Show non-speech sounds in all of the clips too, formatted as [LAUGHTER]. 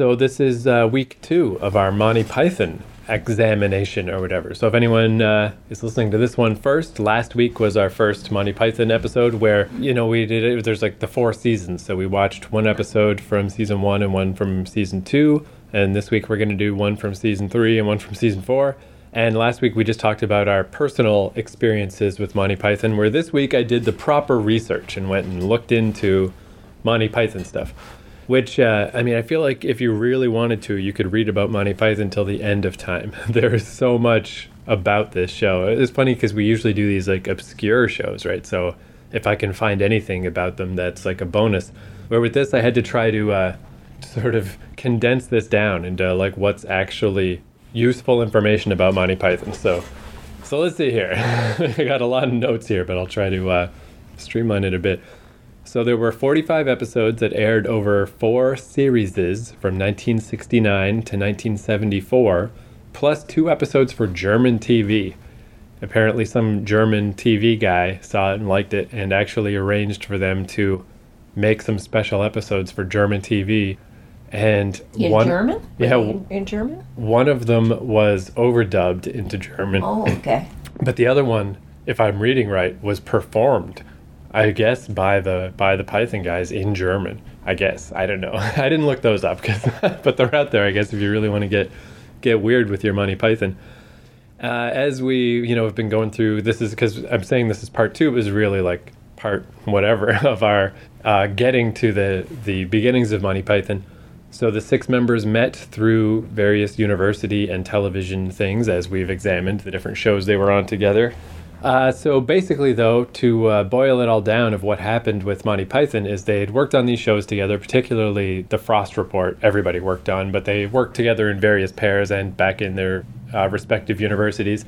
So this is uh, week two of our Monty Python examination or whatever. So if anyone uh, is listening to this one first, last week was our first Monty Python episode where you know we did it. There's like the four seasons, so we watched one episode from season one and one from season two, and this week we're going to do one from season three and one from season four. And last week we just talked about our personal experiences with Monty Python, where this week I did the proper research and went and looked into Monty Python stuff. Which, uh, I mean, I feel like if you really wanted to, you could read about Monty Python till the end of time. [LAUGHS] there is so much about this show. It's funny because we usually do these like obscure shows, right? So if I can find anything about them, that's like a bonus. Where with this, I had to try to uh, sort of condense this down into like what's actually useful information about Monty Python. So, so let's see here. [LAUGHS] I got a lot of notes here, but I'll try to uh, streamline it a bit. So there were 45 episodes that aired over four series from 1969 to 1974, plus two episodes for German TV. Apparently, some German TV guy saw it and liked it and actually arranged for them to make some special episodes for German TV. And In one, German? Yeah, In, in German? one of them was overdubbed into German. Oh, okay. But the other one, if I'm reading right, was performed, I guess, by the by the Python guys in German. I guess I don't know. [LAUGHS] I didn't look those up, [LAUGHS] but they're out there. I guess if you really want to get get weird with your Monty Python. Uh, as we you know have been going through, this is because I'm saying this is part two. It was really like part whatever [LAUGHS] of our uh, getting to the the beginnings of Monty Python. So the six members met through various university and television things as we've examined the different shows they were on together. Uh, so basically, though, to uh, boil it all down of what happened with Monty Python is they had worked on these shows together, particularly the Frost Report. Everybody worked on, but they worked together in various pairs and back in their uh, respective universities.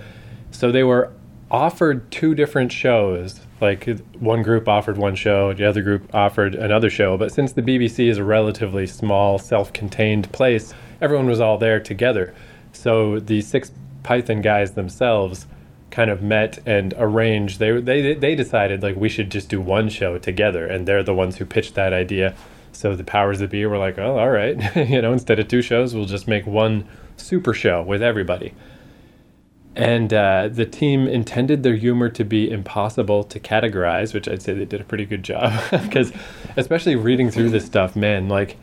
So they were offered two different shows. Like one group offered one show, the other group offered another show. But since the BBC is a relatively small, self contained place, everyone was all there together. So the six Python guys themselves kind of met and arranged. They, they, they decided like we should just do one show together. And they're the ones who pitched that idea. So the powers that be were like, oh, all right, [LAUGHS] you know, instead of two shows, we'll just make one super show with everybody. And uh, the team intended their humor to be impossible to categorize, which I'd say they did a pretty good job. [LAUGHS] Because, especially reading through this stuff, man, like,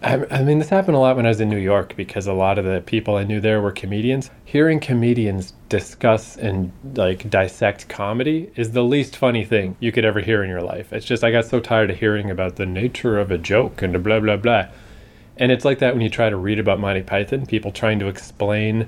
I, mean, this happened a lot when I was in New York because a lot of the people I knew there were comedians. Hearing comedians discuss and like dissect comedy is the least funny thing you could ever hear in your life. It's just, I got so tired of hearing about the nature of a joke and blah, blah, blah. And it's like that when you try to read about Monty Python, people trying to explain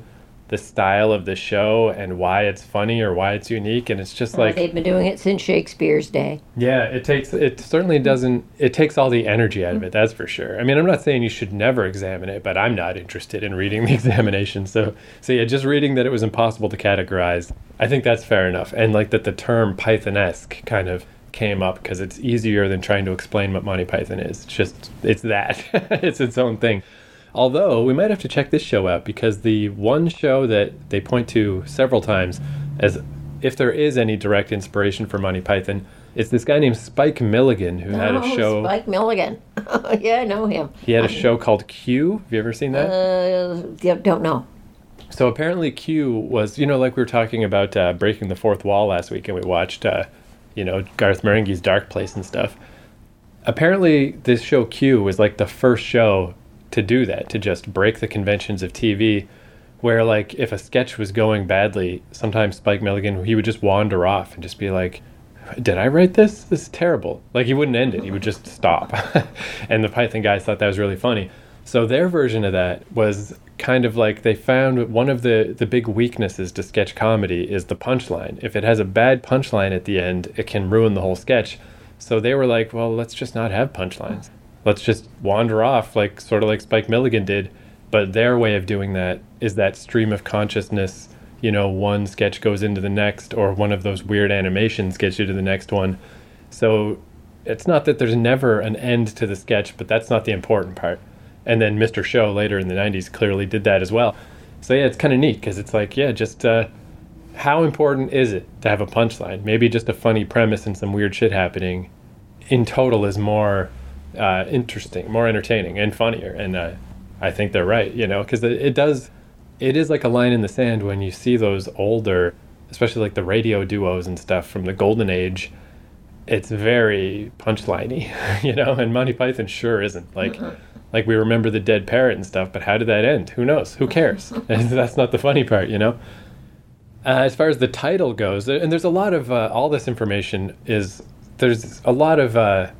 the style of the show and why it's funny or why it's unique. And it's just Well, like, they've been doing it since Shakespeare's day. yeah, it takes, it certainly doesn't, it takes all the energy out of it, that's for sure. I mean, I'm not saying you should never examine it, but I'm not interested in reading the [LAUGHS] examination. So, so yeah, just reading that it was impossible to categorize, I think that's fair enough. And like that the term Pythonesque kind of came up because it's easier than trying to explain what Monty Python is. It's just, it's that, [LAUGHS] it's its own thing. Although we might have to check this show out because the one show that they point to several times as if there is any direct inspiration for Monty Python, it's this guy named Spike Milligan who had a Oh, show. Spike Milligan. [LAUGHS] yeah, I know him. He had a show called Q. Have you ever seen that? Uh, yeah, don't know. So apparently, Q was you know like we were talking about uh, breaking the fourth wall last week, and we watched uh, you know Garth Marenghi's Dark Place and stuff. Apparently, this show Q was like the first show to do that, to just break the conventions of TV. Where like if a sketch was going badly, sometimes Spike Milligan he would just wander off and just be like, "Did I write this? This is terrible." Like he wouldn't end it; he would just stop. [LAUGHS] and the Python guys thought that was really funny. So their version of that was kind of like they found one of the the big weaknesses to sketch comedy is the punchline. If it has a bad punchline at the end, it can ruin the whole sketch. So they were like, "Well, let's just not have punchlines. Let's just wander off like sort of like Spike Milligan did." But their way of doing that is that stream of consciousness. You know, one sketch goes into the next, or one of those weird animations gets you to the next one. So it's not that there's never an end to the sketch, but that's not the important part. And then Mr. Show later in the 90s clearly did that as well. So yeah, it's kind of neat because it's like, yeah, just uh, how important is it to have a punchline? Maybe just a funny premise and some weird shit happening in total is more uh, interesting, more entertaining, and funnier. And uh, I think they're right, you know, because it, it does, it is like a line in the sand when you see those older, especially like the radio duos and stuff from the golden age. It's very punchliney, [LAUGHS] you know, and Monty Python sure isn't like, [LAUGHS] like we remember the dead parrot and stuff, but how did that end? Who knows? Who cares? [LAUGHS] That's not the funny part, you know. Uh, as far as the title goes, and there's a lot of uh, all this information is there's a lot of uh,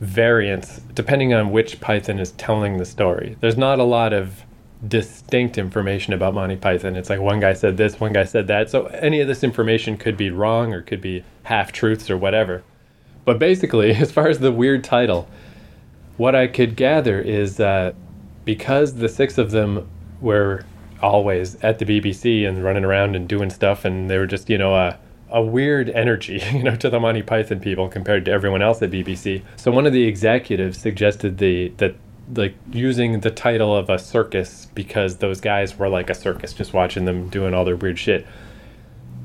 variance depending on which Python is telling the story. There's not a lot of distinct information about Monty Python. It's like one guy said this, one guy said that. So any of this information could be wrong or could be half truths or whatever. But basically, [LAUGHS] as far as the weird title, what I could gather is that because the six of them were always at the BBC and running around and doing stuff, and they were just, you know, a, a weird energy, [LAUGHS] you know, to the Monty Python people compared to everyone else at BBC. So one of the executives suggested the that like using the title of a circus because those guys were like a circus, just watching them doing all their weird shit.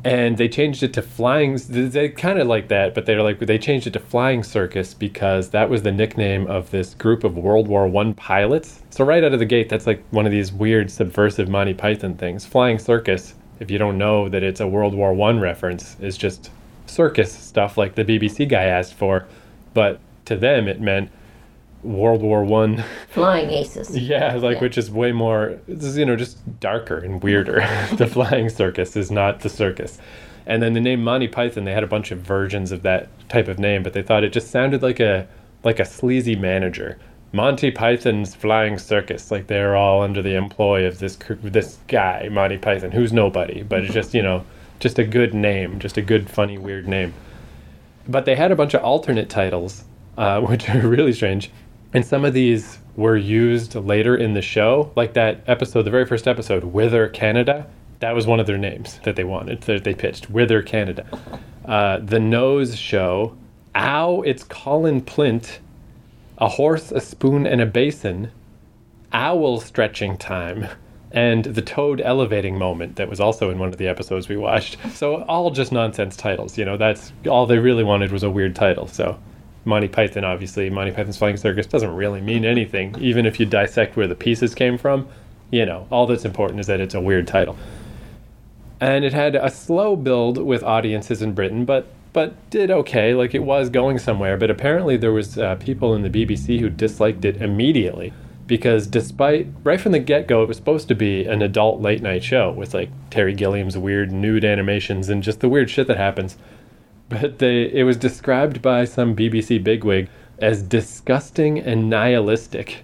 And they changed it to flying. They kind of like that, but they're like they changed it to flying circus because that was the nickname of this group of World War One pilots. So right out of the gate, that's like one of these weird subversive Monty Python things. Flying circus. If you don't know that it's a World War One reference, is just circus stuff like the BBC guy asked for, but to them it meant World War One. [LAUGHS] Flying aces. Yeah, like Yeah. which is way more. This is you know just darker and weirder. [LAUGHS] the flying circus is not the circus. And then the name Monty Python, they had a bunch of versions of that type of name, but they thought it just sounded like a like a sleazy manager. Monty Python's Flying Circus, like they're all under the employ of this this guy, Monty Python, who's nobody, but it's just you know just a good name, just a good, funny, weird name. But they had a bunch of alternate titles, uh, [LAUGHS] which are really strange. And some of these were used later in the show, like that episode, the very first episode, Whither Canada. That was one of their names that they wanted, that they pitched, Whither Canada. Uh, the Nose Show, Ow, it's Colin Plint, A Horse, a Spoon, and a Basin, Owl Stretching Time, and the Toad Elevating Moment that was also in one of the episodes we watched. So all just nonsense titles, you know, that's all they really wanted was a weird title. So Monty Python, obviously, Monty Python's Flying Circus doesn't really mean anything, even if you dissect where the pieces came from. You know, all that's important is that it's a weird title. And it had a slow build with audiences in Britain, but but did okay. Like it was going somewhere. But apparently there was uh, people in the BBC who disliked it immediately because despite right from the get go, it was supposed to be an adult late night show with like Terry Gilliam's weird nude animations and just the weird shit that happens but they it was described by some BBC bigwig as disgusting and nihilistic.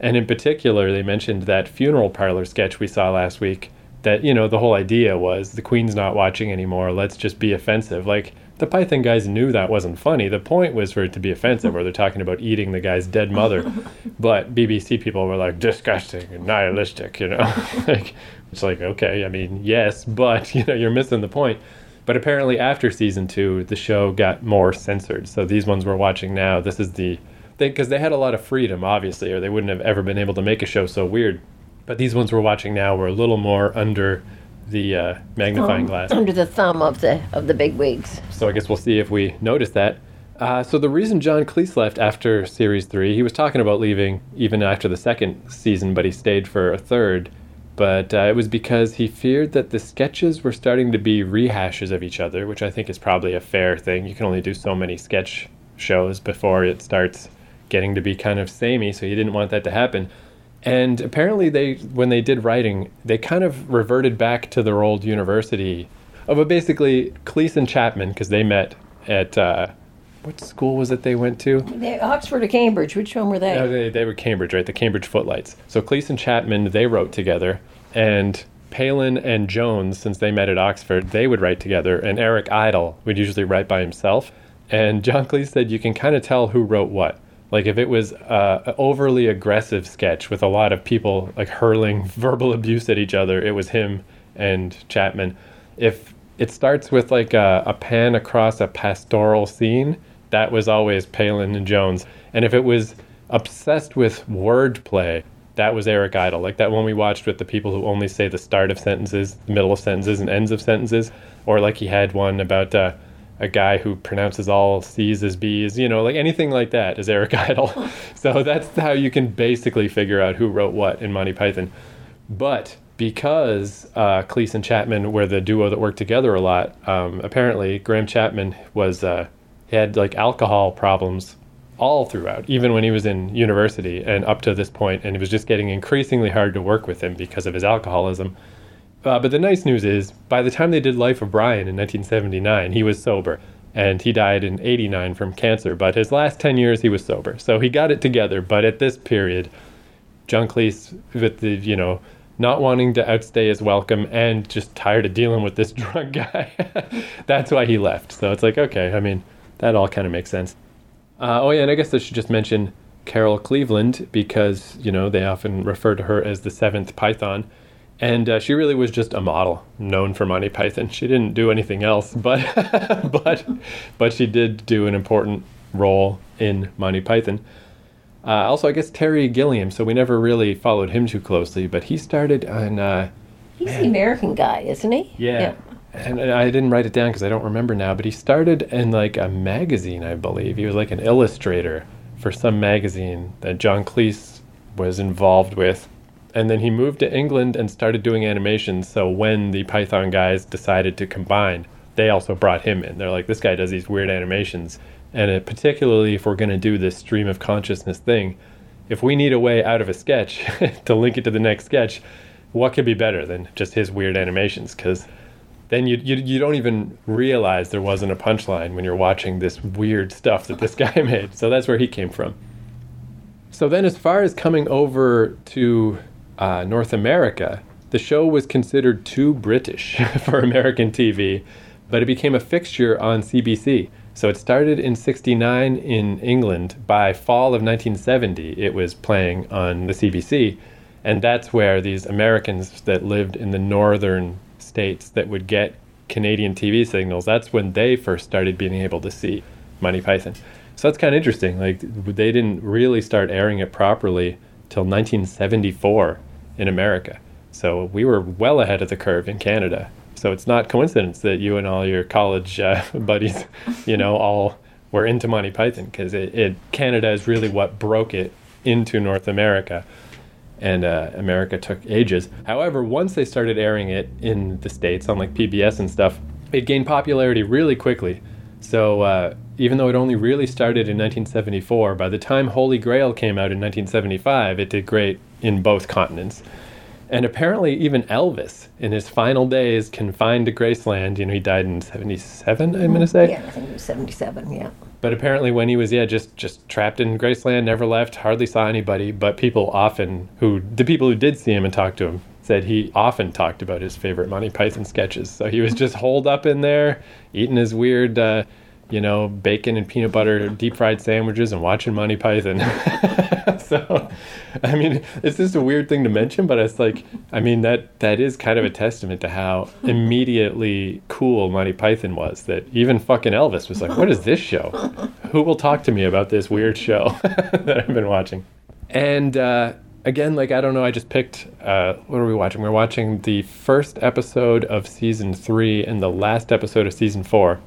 And in particular, they mentioned that funeral parlor sketch we saw last week. That you know the whole idea was the Queen's not watching anymore. Let's just be offensive. Like the Python guys knew that wasn't funny. The point was for it to be offensive, where they're talking about eating the guy's dead mother. [LAUGHS] But BBC people were like disgusting and nihilistic. You know, [LAUGHS] like it's like okay, I mean yes, but you know you're missing the point. But apparently, after season two, the show got more censored. So these ones we're watching now, this is the thing because they had a lot of freedom, obviously, or they wouldn't have ever been able to make a show so weird. But these ones we're watching now were a little more under the uh, magnifying Um, glass. [CLEARS THROAT] Under the thumb of the of the big wigs. So I guess we'll see if we notice that. Uh, so the reason John Cleese left after series three, he was talking about leaving even after the second season, but he stayed for a third. But uh, it was because he feared that the sketches were starting to be rehashes of each other, which I think is probably a fair thing. You can only do so many sketch shows before it starts getting to be kind of samey, so he didn't want that to happen. And apparently, they when they did writing, they kind of reverted back to their old university. Oh, but basically, Cleese and Chapman, because they met at uh, what school was it they went to? They, Oxford or Cambridge? Which one were they? No, they, they were Cambridge, right? The Cambridge Footlights. So Cleese and Chapman, they wrote together, and Palin and Jones, since they met at Oxford, they would write together, and Eric Idle would usually write by himself. And John Cleese said you can kind of tell who wrote what. Like if it was uh, an overly aggressive sketch with a lot of people like hurling [LAUGHS] verbal abuse at each other, it was him and Chapman. If it starts with like a, a pan across a pastoral scene, that was always Palin and Jones. And if it was obsessed with wordplay, that was Eric Idle. Like that one we watched with the people who only say the start of sentences, the middle of sentences, and ends of sentences. Or like he had one about uh, a guy who pronounces all C's as B's, you know, like anything like that is Eric [LAUGHS] Idle. so that's how you can basically figure out who wrote what in Monty Python. But because uh, Cleese and Chapman were the duo that worked together a lot, um, apparently Graham Chapman was uh, he had like alcohol problems all throughout, even when he was in university and up to this point, and it was just getting increasingly hard to work with him because of his alcoholism. Uh, but the nice news is, by the time they did Life of Brian in 1979, he was sober, and he died in 89 from cancer. But his last 10 years, he was sober, so he got it together. But at this period, John Cleese, with the you know not wanting to outstay his welcome and just tired of dealing with this [LAUGHS] drunk guy, [LAUGHS] that's why he left. So it's like, okay, I mean, that all kind of makes sense. Uh, oh yeah, and I guess I should just mention Carol Cleveland because you know they often refer to her as the seventh Python. And uh, she really was just a model known for Monty Python. She didn't do anything else, [LAUGHS] but but but she did do an important role in Monty Python. Uh, also, I guess Terry Gilliam. So we never really followed him too closely, but he started on. Uh, He's the American guy, isn't he? yeah. And I didn't write it down because I don't remember now, but he started in like a magazine, I believe. He was like an illustrator for some magazine that John Cleese was involved with. And then he moved to England and started doing animations. So when the Python guys decided to combine, they also brought him in. They're like, this guy does these weird animations. And it, particularly if we're going to do this stream of consciousness thing, if we need a way out of a sketch [LAUGHS] to link it to the next sketch, what could be better than just his weird animations? Because then you, you you don't even realize there wasn't a punchline when you're watching this weird stuff that this [LAUGHS] guy made. So that's where he came from. So then, as far as coming over to uh, North America, the show was considered too British [LAUGHS] for American TV, but it became a fixture on CBC. So it started in 69 in England. By fall of 1970, it was playing on the CBC. And that's where these Americans that lived in the northern states that would get Canadian TV signals, that's when they first started being able to see Monty Python. So that's kind of interesting. Like they didn't really start airing it properly till 1974 in America. So we were well ahead of the curve in Canada. So it's not coincidence that you and all your college uh, [LAUGHS] buddies, you know, all were into Monty Python because it, it Canada is really what broke it into North America and uh, America took ages. However, once they started airing it in the States on like PBS and stuff, it gained popularity really quickly. So uh, even though it only really started in 1974, by the time Holy Grail came out in 1975, it did great in both continents. And apparently, even Elvis, in his final days, confined to Graceland, you know, he died in 77, I'm going to say. Yeah, I think he was 77, yeah. But apparently, when he was yeah just just trapped in Graceland, never left, hardly saw anybody. But people often who the people who did see him and talk to him said he often talked about his favorite Monty Python sketches. So he was just holed up in there, eating his weird, uh, you know, bacon and peanut butter deep fried sandwiches and watching Monty Python. [LAUGHS] so, I mean, it's just a weird thing to mention, but it's like, I mean, that that is kind of a testament to how immediately cool Monty Python was. That even fucking Elvis was like, "What is this show? Who will talk to me about this weird show [LAUGHS] that I've been watching?" And uh, again, like I don't know, I just picked. Uh, what are we watching? We're watching the first episode of season three and the last episode of season four.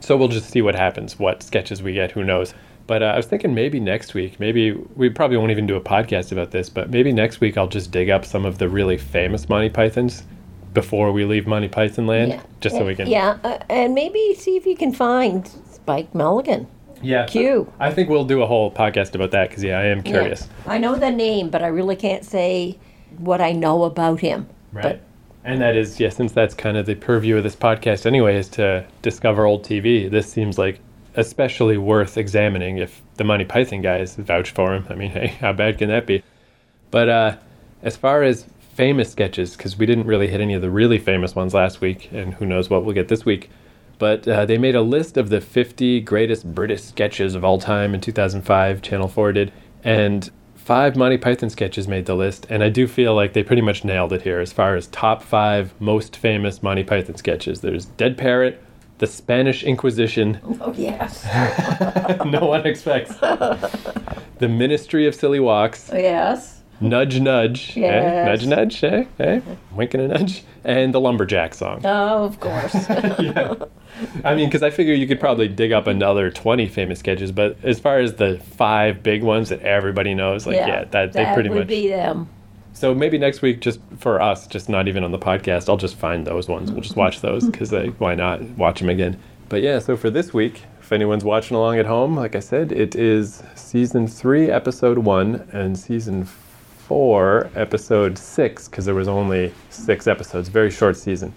So we'll just see what happens, what sketches we get. Who knows? But uh, I was thinking maybe next week, maybe we probably won't even do a podcast about this, but maybe next week I'll just dig up some of the really famous Monty Pythons before we leave Monty Python land, yeah. just so we can. Yeah, uh, and maybe see if you can find Spike Mulligan. Yeah. Q. I think we'll do a whole podcast about that because yeah, I am curious. Yeah. I know the name, but I really can't say what I know about him. Right. But and that is, yeah, since that's kind of the purview of this podcast anyway, is to discover old TV. This seems like especially worth examining if the Monty Python guys vouch for him. I mean, hey, [LAUGHS] how bad can that be? But uh, as far as famous sketches, because we didn't really hit any of the really famous ones last week, and who knows what we'll get this week. But uh, they made a list of the 50 greatest British sketches of all time in 2005, Channel 4 did. And five Monty Python sketches made the list, and I do feel like they pretty much nailed it here as far as top five most famous Monty Python sketches. There's Dead Parrot, The Spanish Inquisition, [LAUGHS] oh yes, [LAUGHS] no one expects, [LAUGHS] The Ministry of Silly Walks, yes, Nudge Nudge. Yes. Eh? Nudge Nudge. Eh? Eh? Wink and a nudge. And the Lumberjack song. Oh, of course. [LAUGHS] yeah. I mean, because I figure you could probably dig up another 20 famous sketches, but as far as the five big ones that everybody knows, like, yeah, that they pretty would much. be them. So maybe next week, just for us, just not even on the podcast, I'll just find those ones. We'll just watch those because why not watch them again? But yeah, so for this week, if anyone's watching along at home, like I said, it is season three, episode one, and season four, episode six, because there was only six episodes, very short season.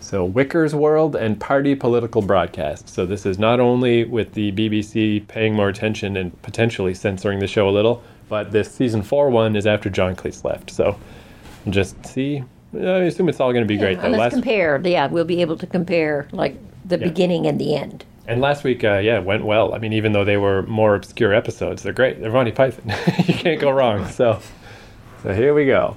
So Whicker's World and Party Political Broadcast. So this is not only with the BBC paying more attention and potentially censoring the show a little, but this season four one is after John Cleese left. So just see. I assume it's all going to be great. Though. let's Last, compare. Yeah, we'll be able to compare like the Yeah. beginning and the end. and last week, uh, yeah, it went well. I mean, even though they were more obscure episodes, they're great. They're Monty Python. [LAUGHS] you can't go wrong. So, so here we go.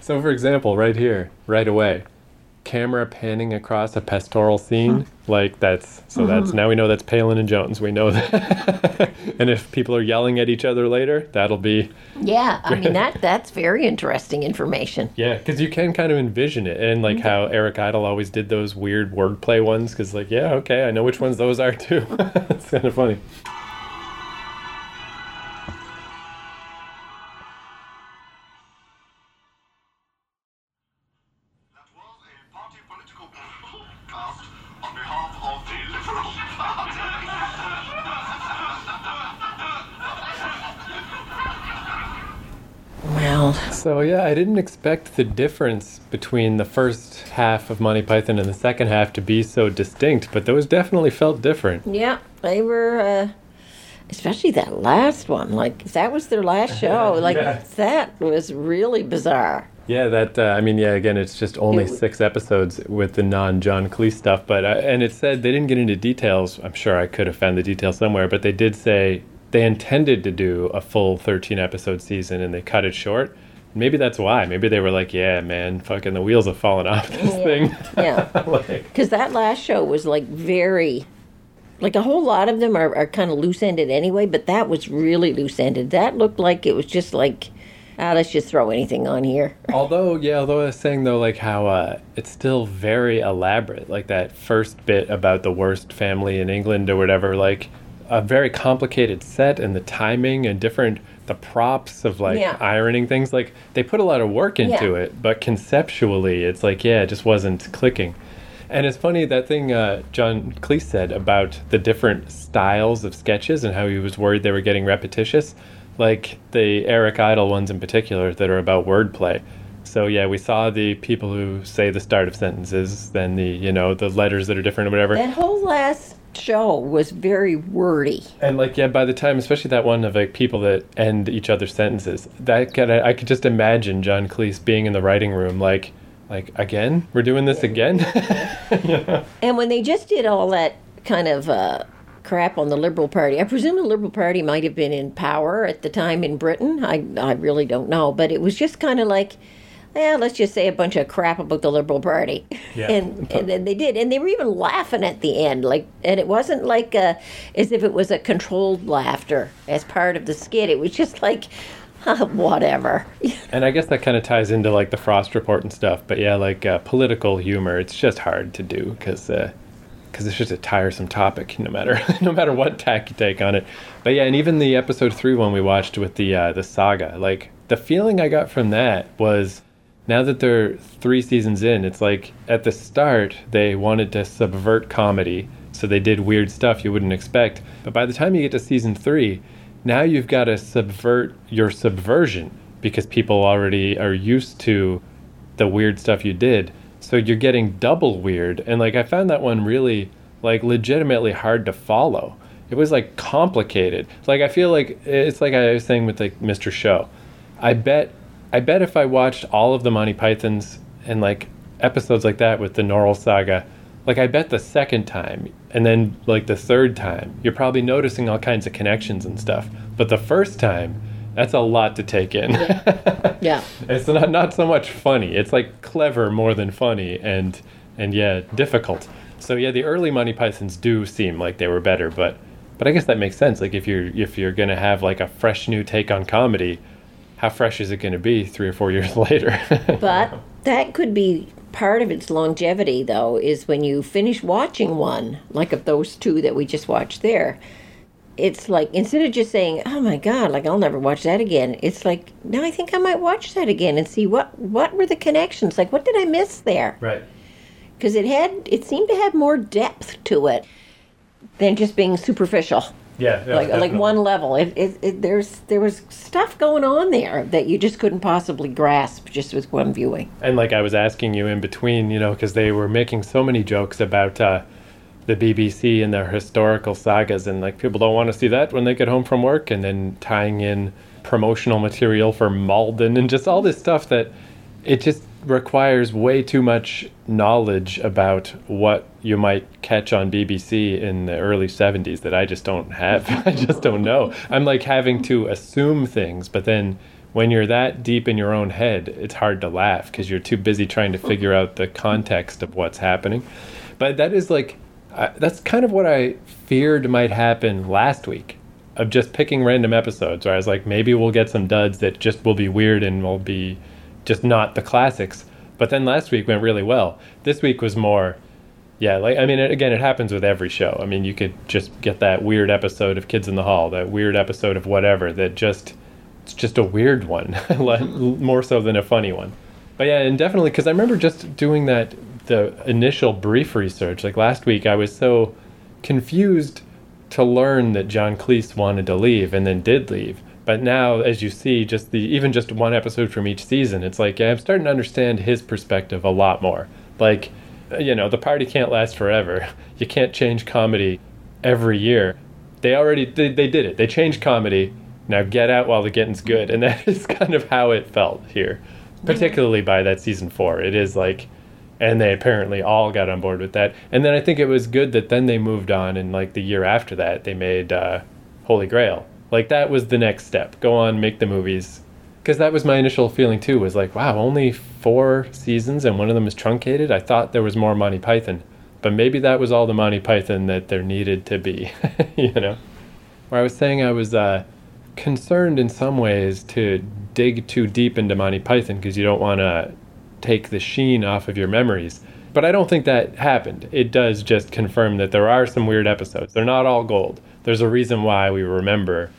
So, for example, right here, right away, camera panning across a pastoral scene, like that's so uh-huh. that's now we know that's Palin and Jones. We know that. [LAUGHS] and if people are yelling at each other later, that'll be Yeah, I mean that that's very interesting information. yeah, because you can kind of envision it, and like mm-hmm. how Eric Idle always did those weird wordplay ones. Because like, yeah, okay, I know which ones those are too. [LAUGHS] it's kind of funny. So yeah, I didn't expect the difference between the first half of Monty Python and the second half to be so distinct, but those definitely felt different. yeah, they were, uh, especially that last one. Like that was their last [LAUGHS] show. Like Yeah. that was really bizarre. Yeah, that uh, I mean, yeah. Again, it's just only It six episodes with the non-John Cleese stuff, but uh, and it said they didn't get into details. I'm sure I could have found the details somewhere, but they did say they intended to do a full 13 episode season and they cut it short. Maybe that's why. Maybe they were like, "Yeah, man, fucking the wheels have fallen off this Yeah. thing." [LAUGHS] Yeah. [LAUGHS] Like, Because that last show was like very, like a whole lot of them are, are kind of loose ended anyway, but that was really loose ended. That looked like it was just like, ah, let's just throw anything on here. [LAUGHS] although, yeah, although I was saying though, like how uh, it's still very elaborate. Like that first bit about the worst family in England or whatever. Like a very complicated set and the timing and different the props of like Yeah. ironing things. Like they put a lot of work into Yeah. it, but conceptually, it's like yeah, it just wasn't clicking. And it's funny that thing uh, John Cleese said about the different styles of sketches and how he was worried they were getting repetitious, like the Eric Idle ones in particular that are about wordplay. So yeah, we saw the people who say the start of sentences, then the you know the letters that are different or whatever. That whole last show was very wordy. And like yeah, by the time, especially that one of like people that end each other's sentences, that could, I could just imagine John Cleese being in the writing room, like, like again, we're doing this again. [LAUGHS] And when they just did all that kind of uh, crap on the Liberal Party, I presume the Liberal Party might have been in power at the time in Britain. I, I really don't know. But it was just kind of like, yeah, let's just say a bunch of crap about the Liberal Party. Yeah. And, and then they did. And they were even laughing at the end. like, And it wasn't like uh as if it was a controlled laughter as part of the skit. It was just like, whatever. [LAUGHS] and I guess that kind of ties into like the Frost Report and stuff. But yeah, like uh, political humor, it's just hard to do because because it's just a tiresome topic, no matter [LAUGHS] no matter what tack you take on it. But yeah, and even the episode three one we watched with the uh, the saga, like the feeling I got from that was now that they're three seasons in, it's like at the start they wanted to subvert comedy, so they did weird stuff you wouldn't expect. But by the time you get to season three, now you've got to subvert your subversion because people already are used to the weird stuff you did. So you're getting double weird. And like I found that one really like legitimately hard to follow. It was like complicated. Like I feel like it's like I was saying with like Mr. Show. I bet I bet if I watched all of the Monty Pythons and like episodes like that with the Njorl saga, like I bet the second time and then like the third time, you're probably noticing all kinds of connections and stuff. But the first time, that's a lot to take in. Yeah. [LAUGHS] It's not not so much funny. It's like clever more than funny, and and yeah, difficult. So yeah, the early Monty Pythons do seem like they were better, but But I guess that makes sense. Like if you're if you're gonna have like a fresh new take on comedy, how fresh is it gonna be three or four years [LAUGHS] later? But that could be part of its longevity, though, is when you finish watching one, like of those two that we just watched there. It's like instead of just saying, "Oh my God," like I'll never watch that again. It's like, no, I think I might watch that again and see what what were the connections. Like, what did I miss there? right. Because it had, it seemed to have more depth to it than just being superficial. Yeah. yeah, like like one level. It, it, it, there's there was stuff going on there that you just couldn't possibly grasp just with one viewing. And like I was asking you in between, you know, because they were making so many jokes about uh, the BBC and their historical sagas, and like people don't want to see that when they get home from work, and then tying in promotional material for Malden and just all this stuff that it just requires way too much knowledge about what you might catch on BBC in the early 70s that I just don't have. [LAUGHS] I just don't know. I'm like having to assume things, but then when you're that deep in your own head, it's hard to laugh because you're too busy trying to figure out the context of what's happening. But that is like, I, that's kind of what I feared might happen last week of just picking random episodes where I was like, maybe we'll get some duds that just will be weird and will be just not the classics. But then last week went really well. This week was more, yeah, like, I mean, it, again, it happens with every show. I mean, you could just get that weird episode of Kids in the Hall, that weird episode of whatever that just, it's just a weird one, [LAUGHS] more so than a funny one. But yeah, and definitely, because I remember just doing that, the initial brief research. Like last week, I was so confused to learn that John Cleese wanted to leave and then did leave. But now, as you see, just the even just one episode from each season, it's like yeah, I'm starting to understand his perspective a lot more. Like, you know, the party can't last forever. [LAUGHS] You can't change comedy every year. They already they, they did it. They changed comedy. Now get out while the getting's good, and [LAUGHS] that is kind of how it felt here, particularly by that season four. It is like and they apparently all got on board with that. And then I think it was good that then they moved on, and like the year after that, they made uh, Holy Grail. Like that was the next step. Go on, make the movies. Because that was my initial feeling too. Was like, wow, only four seasons, and one of them is truncated. I thought there was more Monty Python, but maybe that was all the Monty Python that there needed to be. [LAUGHS] you know, where I was saying I was uh, concerned in some ways to dig too deep into Monty Python because you don't want to take the sheen off of your memories. But I don't think that happened. It does just confirm that there are some weird episodes. They're not all gold. There's a reason why we remember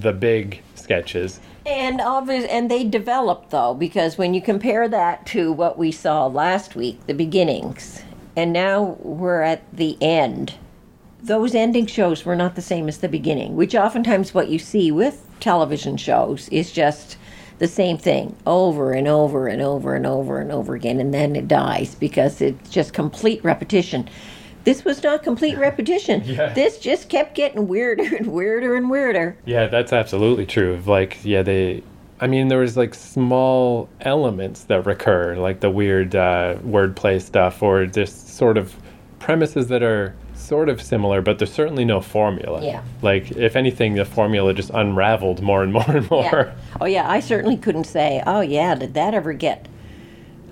the big sketches. And obvious, and they developed though, because when you compare that to what we saw last week, the beginnings, and now we're at the end, those ending shows were not the same as the beginning, which oftentimes what you see with television shows is just the same thing over and over and over and over and over again, and then it dies because it's just complete repetition. This was not complete repetition. Yeah. This just kept getting weirder and weirder and weirder. Yeah, that's absolutely true. Like, yeah, they. I mean, there was like small elements that recur, like the weird uh, wordplay stuff, or just sort of premises that are sort of similar, but there's certainly no formula. Yeah. Like, if anything, the formula just unraveled more and more and more. Yeah. Oh yeah, I certainly couldn't say, "Oh yeah, did that ever get?"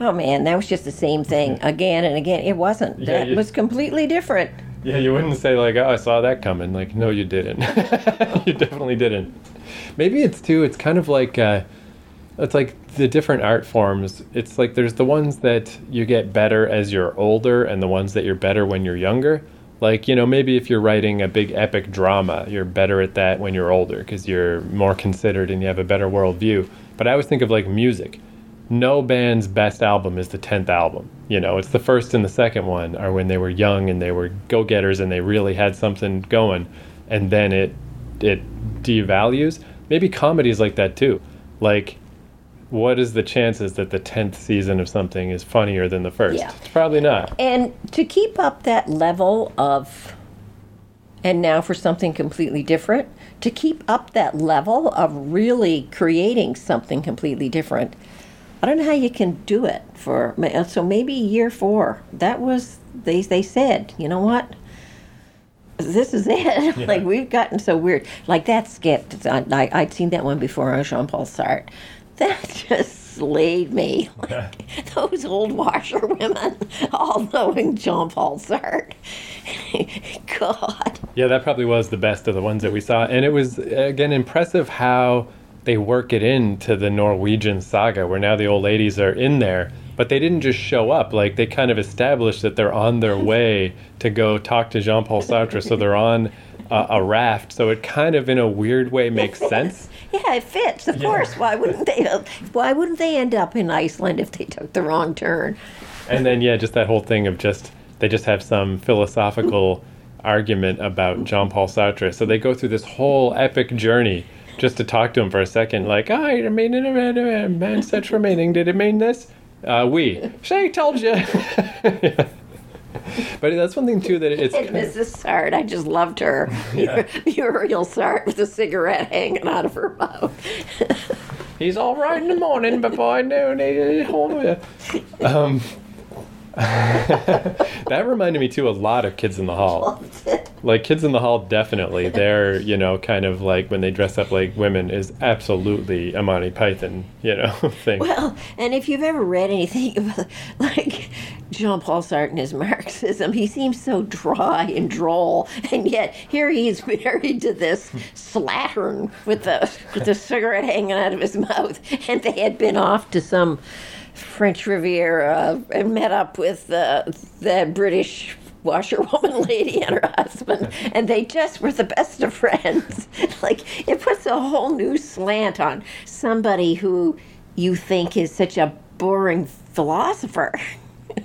Oh man, that was just the same thing again and again. It wasn't. Yeah, that you- was completely different. Yeah, you wouldn't say like, "Oh, I saw that coming." Like, no, you didn't. [LAUGHS] you definitely didn't. Maybe it's too. It's kind of like, uh, it's like the different art forms. It's like there's the ones that you get better as you're older, and the ones that you're better when you're younger. Like, you know, maybe if you're writing a big epic drama, you're better at that when you're older because you're more considered and you have a better worldview. But I always think of like music no band's best album is the 10th album. You know, it's the first and the second one are when they were young and they were go-getters and they really had something going and then it it devalues. Maybe comedy is like that too. Like what is the chances that the 10th season of something is funnier than the first? Yeah. It's probably not. And to keep up that level of, and now for something completely different, to keep up that level of really creating something completely different, I don't know how you can do it for. Uh, so maybe year four. That was they. They said, you know what? This is it. [LAUGHS] like we've gotten so weird. Like that skit. I, I'd seen that one before on Jean Paul Sartre. [LAUGHS] That just slayed me. Like, [LAUGHS] those old washerwomen, all knowing Jean Paul Sartre. God. Yeah, that probably was the best of the ones that we saw. And it was, again, impressive how they work it into the Norwegian saga, where now the old ladies are in there. But they didn't just show up. Like, they kind of established that they're on their way to go talk to Jean Paul Sartre. So they're on a, a raft. So it kind of, in a weird way, makes [LAUGHS] sense. Yeah, it fits. Of course. Why wouldn't they? Why wouldn't they end up in Iceland if they took the wrong turn? And then, yeah, just that whole thing of just, they just have some philosophical argument about Jean Paul Sartre. So they go through this whole epic journey just to talk to him for a second. Like, I mean, man, such remaining. did it mean this? Uh, we. Shay told you. [LAUGHS] But that's one thing, too, that it's. And Mrs. Sart. I just loved her. [LAUGHS] Muriel [LAUGHS] Sartre with a cigarette hanging out of her mouth. He's all right in the morning, but by noon, he's home. Um, [LAUGHS] that reminded me too a lot of Kids in the Hall. Like Kids in the Hall, definitely. They're you know kind of like when they dress up like women is absolutely a Monty Python you know [LAUGHS] thing. Well, and if you've ever read anything [LAUGHS] about like Jean Paul Sartre and his Marxism, he seems so dry and droll, and yet here he is married to this slattern with the with the cigarette hanging out of his mouth, and they had been off to some French Riviera and met up with the the British washerwoman [LAUGHS] lady and her husband, and they just were the best of friends. [LAUGHS] like it puts a whole new slant on somebody who you think is such a boring philosopher. [LAUGHS]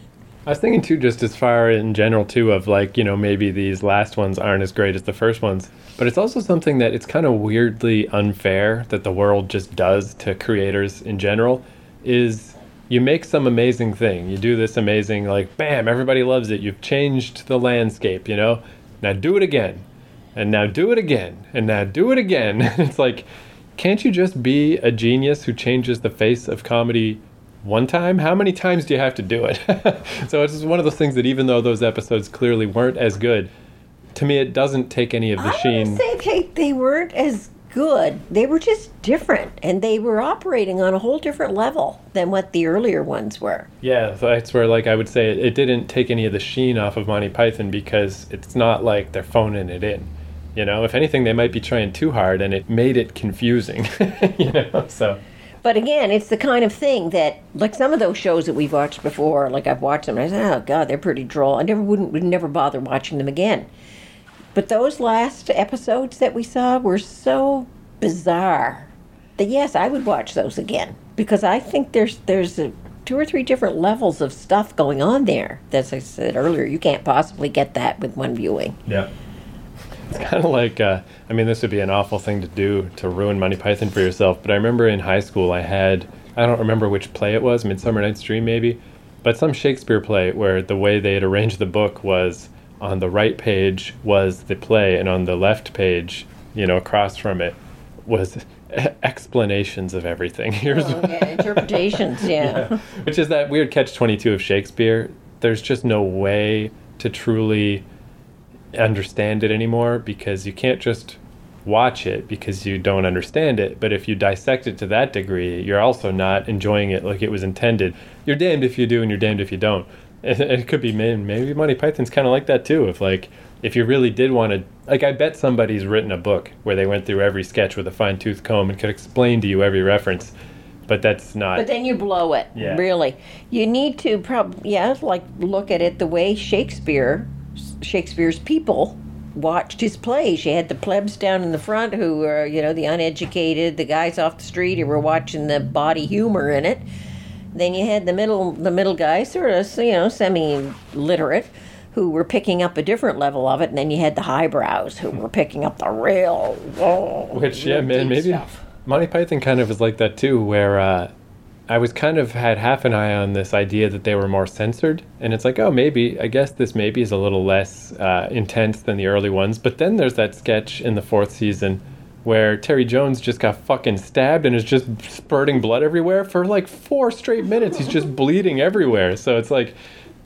I was thinking too, just as far in general too, of like you know maybe these last ones aren't as great as the first ones, but it's also something that it's kind of weirdly unfair that the world just does to creators in general. Is you make some amazing thing, you do this amazing like bam, everybody loves it. You've changed the landscape, you know. Now do it again, and now do it again, and now do it again. [LAUGHS] it's like, can't you just be a genius who changes the face of comedy? One time? How many times do you have to do it? [LAUGHS] so it's just one of those things that even though those episodes clearly weren't as good, to me it doesn't take any of the I sheen. say they, they weren't as good. They were just different, and they were operating on a whole different level than what the earlier ones were. Yeah, that's where like I would say it, it didn't take any of the sheen off of Monty Python because it's not like they're phoning it in. You know, if anything, they might be trying too hard, and it made it confusing. [LAUGHS] you know, so But again, it's the kind of thing that, like some of those shows that we've watched before, like I've watched them, and I said, "Oh God, they're pretty droll." I never wouldn't would never bother watching them again. But those last episodes that we saw were so bizarre that yes, I would watch those again because I think there's there's a, two or three different levels of stuff going on there. As I said earlier, you can't possibly get that with one viewing. yeah. It's kind of like, uh, I mean, this would be an awful thing to do to ruin Monty Python for yourself. But I remember in high school, I had, I don't remember which play it was, Midsummer Night's Dream maybe, but some Shakespeare play where the way they had arranged the book was on the right page was the play, and on the left page, you know, across from it, was [LAUGHS] explanations of everything. [LAUGHS] Here's Oh, yeah, interpretations, [LAUGHS] yeah. which is that weird catch 22 of Shakespeare. There's just no way to truly understand it anymore because you can't just watch it because you don't understand it. But if you dissect it to that degree, you're also not enjoying it like it was intended. You're damned if you do and you're damned if you don't. And it could be man, maybe Monty Python's kind of like that too. If like if you really did want to, like I bet somebody's written a book where they went through every sketch with a fine tooth comb and could explain to you every reference. But that's not. But then you blow it. Yeah. Really, you need to probably yeah, like look at it the way Shakespeare, Shakespeare's people watched his plays. You had the plebs down in the front who were you know the uneducated, the guys off the street who were watching the body humor in it. Then you had the middle the middle guys, sort of you know semi literate. Who were picking up a different level of it, and then you had the highbrows who were picking up the real, oh, Which yeah, man, maybe stuff. Monty Python kind of is like that too, where uh, I was kind of had half an eye on this idea that they were more censored, and it's like, oh, maybe I guess this maybe is a little less uh, intense than the early ones. But then there's that sketch in the fourth season where Terry Jones just got fucking stabbed and is just spurting blood everywhere for like four straight minutes. He's just bleeding everywhere. So it's like,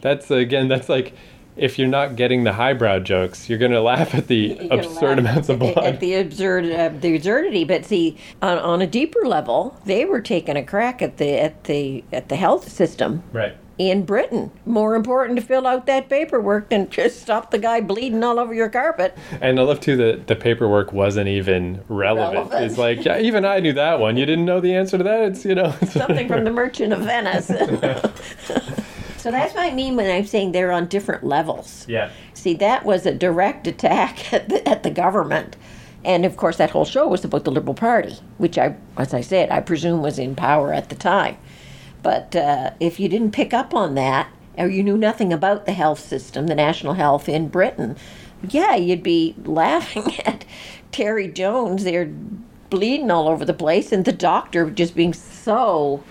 that's again, that's like if you're not getting the highbrow jokes, you're gonna laugh at the You're absurd amounts of blood. At the absurd, uh, the absurdity. But see, on, on a deeper level, they were taking a crack at the at the at the health system right. In Britain. More important to fill out that paperwork than just stop the guy bleeding all over your carpet. And I love too that the paperwork wasn't even relevant. Relevant. It's like, yeah, even I knew that one. You didn't know the answer to that. It's you know it's- [LAUGHS] Something from the Merchant of Venice. [LAUGHS] so that's what I mean when I'm saying they're on different levels. Yeah. See, that was a direct attack at the, at the government. And of course, that whole show was about the Liberal Party, which I, as I said, I presume was in power at the time. But uh, if you didn't pick up on that, or you knew nothing about the health system, the national health in Britain, yeah, you'd be [LAUGHS] laughing at Terry Jones. There bleeding all over the place, and the doctor just being so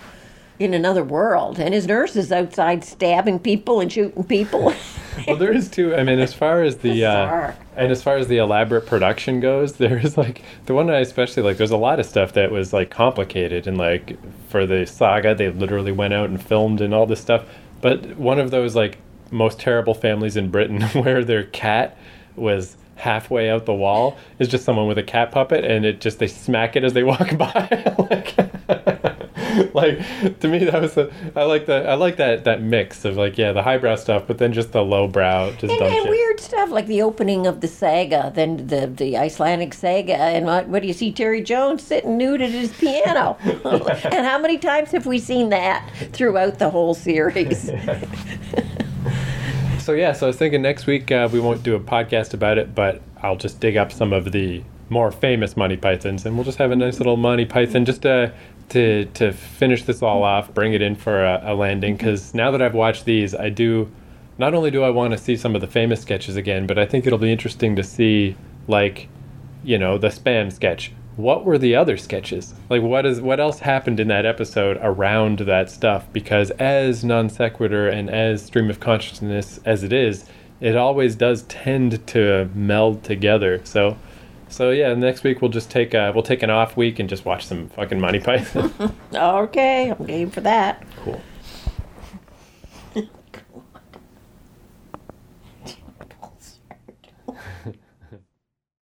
in another world, and his nurse is outside stabbing people and shooting people. [LAUGHS] well, there is too. I mean, as far as the uh, and as far as the elaborate production goes, [LAUGHS] there is like the one I especially like. There's a lot of stuff that was like complicated and like for the saga, they literally went out and filmed and all this stuff. But one of those like most terrible families in Britain, [LAUGHS] where their cat was halfway out the wall, is just someone with a cat puppet, and it just they smack it as they walk by. like, [LAUGHS] like to me that was the I like the I like that that mix of like yeah the highbrow stuff, but then just the lowbrow just and, and weird stuff like the opening of the saga, then the the Icelandic saga, and what, what do you see Terry Jones sitting nude at his piano? [LAUGHS] and how many times have we seen that throughout the whole series? [LAUGHS] So yeah, so I was thinking next week uh, we won't do a podcast about it, but I'll just dig up some of the more famous Monty Pythons, and we'll just have a nice little Monty Python just to to to finish this all off, bring it in for a, a landing. Because mm-hmm. now that I've watched these, I do not only do I want to see some of the famous sketches again, but I think it'll be interesting to see like you know the spam sketch. What were the other sketches? Like what is what else happened in that episode around that stuff? Because as non sequitur and as stream of consciousness as it is, it always does tend to meld together. So so yeah, next week we'll just take a we'll take an off week and just watch some fucking Monty Python. [LAUGHS] okay, I'm game for that.